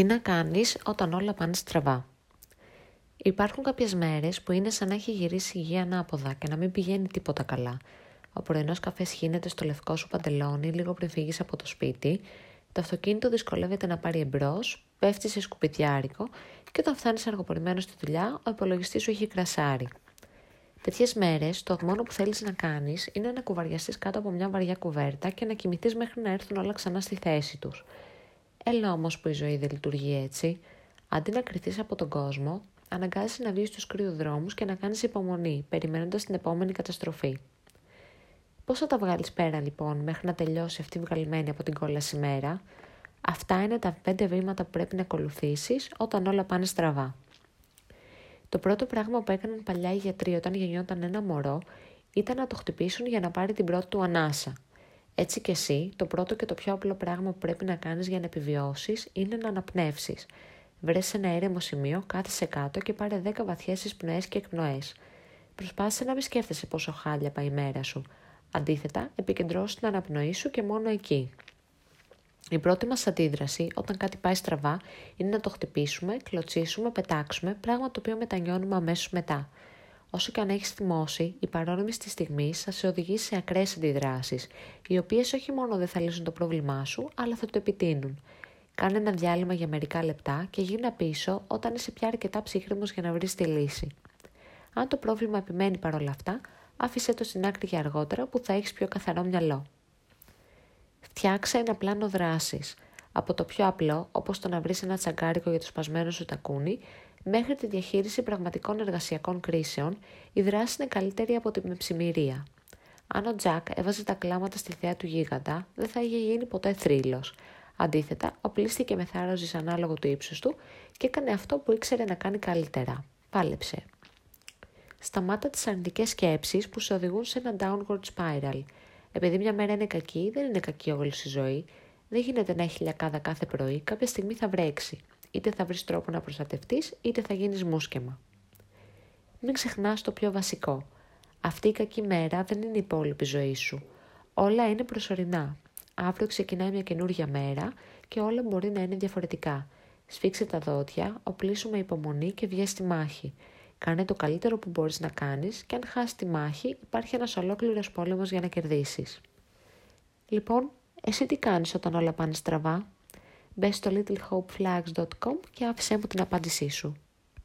Τι να κάνεις όταν όλα πάνε στραβά. Υπάρχουν κάποιες μέρες που είναι σαν να έχει γυρίσει η γη ανάποδα και να μην πηγαίνει τίποτα καλά. Ο πρωινός καφές χύνεται στο λευκό σου παντελόνι λίγο πριν φύγεις από το σπίτι, το αυτοκίνητο δυσκολεύεται να πάρει εμπρός, πέφτεις σε σκουπιτιάρικο και όταν φτάνεις αργοπορημένος στη δουλειά, ο υπολογιστής σου έχει κρασάρι. Τέτοιες μέρες, το μόνο που θέλεις να κάνεις είναι να κουβαριαστείς κάτω από μια βαριά κουβέρτα και να κοιμηθείς μέχρι να έρθουν όλα ξανά στη θέση τους. Έλα όμως που η ζωή δεν λειτουργεί έτσι. Αντί να κρυθείς από τον κόσμο, αναγκάζεσαι να βγεις στους κρύου δρόμου και να κάνεις υπομονή, περιμένοντας την επόμενη καταστροφή. Πώς θα τα βγάλεις πέρα λοιπόν μέχρι να τελειώσει αυτή η βγαλμένη από την κόλαση μέρα. Αυτά είναι τα πέντε βήματα που πρέπει να ακολουθήσεις όταν όλα πάνε στραβά. Το πρώτο πράγμα που έκαναν παλιά οι γιατροί όταν γεννιόταν ένα μωρό ήταν να το χτυπήσουν για να πάρει την πρώτη του ανάσα. Έτσι και εσύ, το πρώτο και το πιο απλό πράγμα που πρέπει να κάνεις για να επιβιώσεις είναι να αναπνεύσεις. Βρες σε ένα έρεμο σημείο, κάθισε κάτω και πάρε 10 βαθιές εισπνοές και εκπνοές. Προσπάθησε να μην σκέφτεσαι πόσο χάλια πάει η μέρα σου. Αντίθετα, επικεντρώσου την αναπνοή σου και μόνο εκεί. Η πρώτη μας αντίδραση όταν κάτι πάει στραβά είναι να το χτυπήσουμε, κλωτσίσουμε, πετάξουμε, πράγμα το οποίο μετανιώνουμε αμέσως μετά. Όσο και αν έχεις θυμώσει, η παρόνομη στη στιγμής θα σε οδηγήσει σε ακραίες αντιδράσεις, οι οποίες όχι μόνο δεν θα λύσουν το πρόβλημά σου, αλλά θα το επιτείνουν. Κάνε ένα διάλειμμα για μερικά λεπτά και γίνα πίσω όταν είσαι πια αρκετά ψύχρεμος για να βρεις τη λύση. Αν το πρόβλημα επιμένει παρόλα αυτά, άφησε το στην άκρη για αργότερα που θα έχεις πιο καθαρό μυαλό. Φτιάξε ένα πλάνο δράσης. Από το πιο απλό, όπως το να βρεις ένα τσαγκάρικο για το σπασμένο σου τακούνι, μέχρι τη διαχείριση πραγματικών εργασιακών κρίσεων, η δράση είναι καλύτερη από την μεψημυρία. Αν ο Τζακ έβαζε τα κλάματα στη θέα του γίγαντα, δεν θα είχε γίνει ποτέ θρύλος. Αντίθετα, οπλίστηκε με θάρρος ανάλογο του ύψους του και έκανε αυτό που ήξερε να κάνει καλύτερα. Πάλεψε. Σταμάτα τις αρνητικές σκέψεις που σε οδηγούν σε ένα downward spiral. Επειδή μια μέρα είναι κακή, δεν είναι κακή όλη η ζωή. Δεν γίνεται να έχει λιακάδα κάθε πρωί, κάποια στιγμή θα βρέξει. Είτε θα βρεις τρόπο να προστατευτείς, είτε θα γίνεις μουσκεμα. Μην ξεχνάς το πιο βασικό. Αυτή η κακή μέρα δεν είναι η υπόλοιπη ζωή σου. Όλα είναι προσωρινά. Αύριο ξεκινάει μια καινούργια μέρα και όλα μπορεί να είναι διαφορετικά. Σφίξε τα δόντια, οπλίσου με υπομονή και βγες στη μάχη. Κάνε το καλύτερο που μπορείς να κάνεις και αν χάσεις τη μάχη υπάρχει ένας ολόκληρος πόλεμος για να κερδίσεις. Λοιπόν, εσύ τι κάνεις όταν όλα πάνε στραβά; Μπες στο littlehopeflags.com και άφησέ μου την απάντησή σου.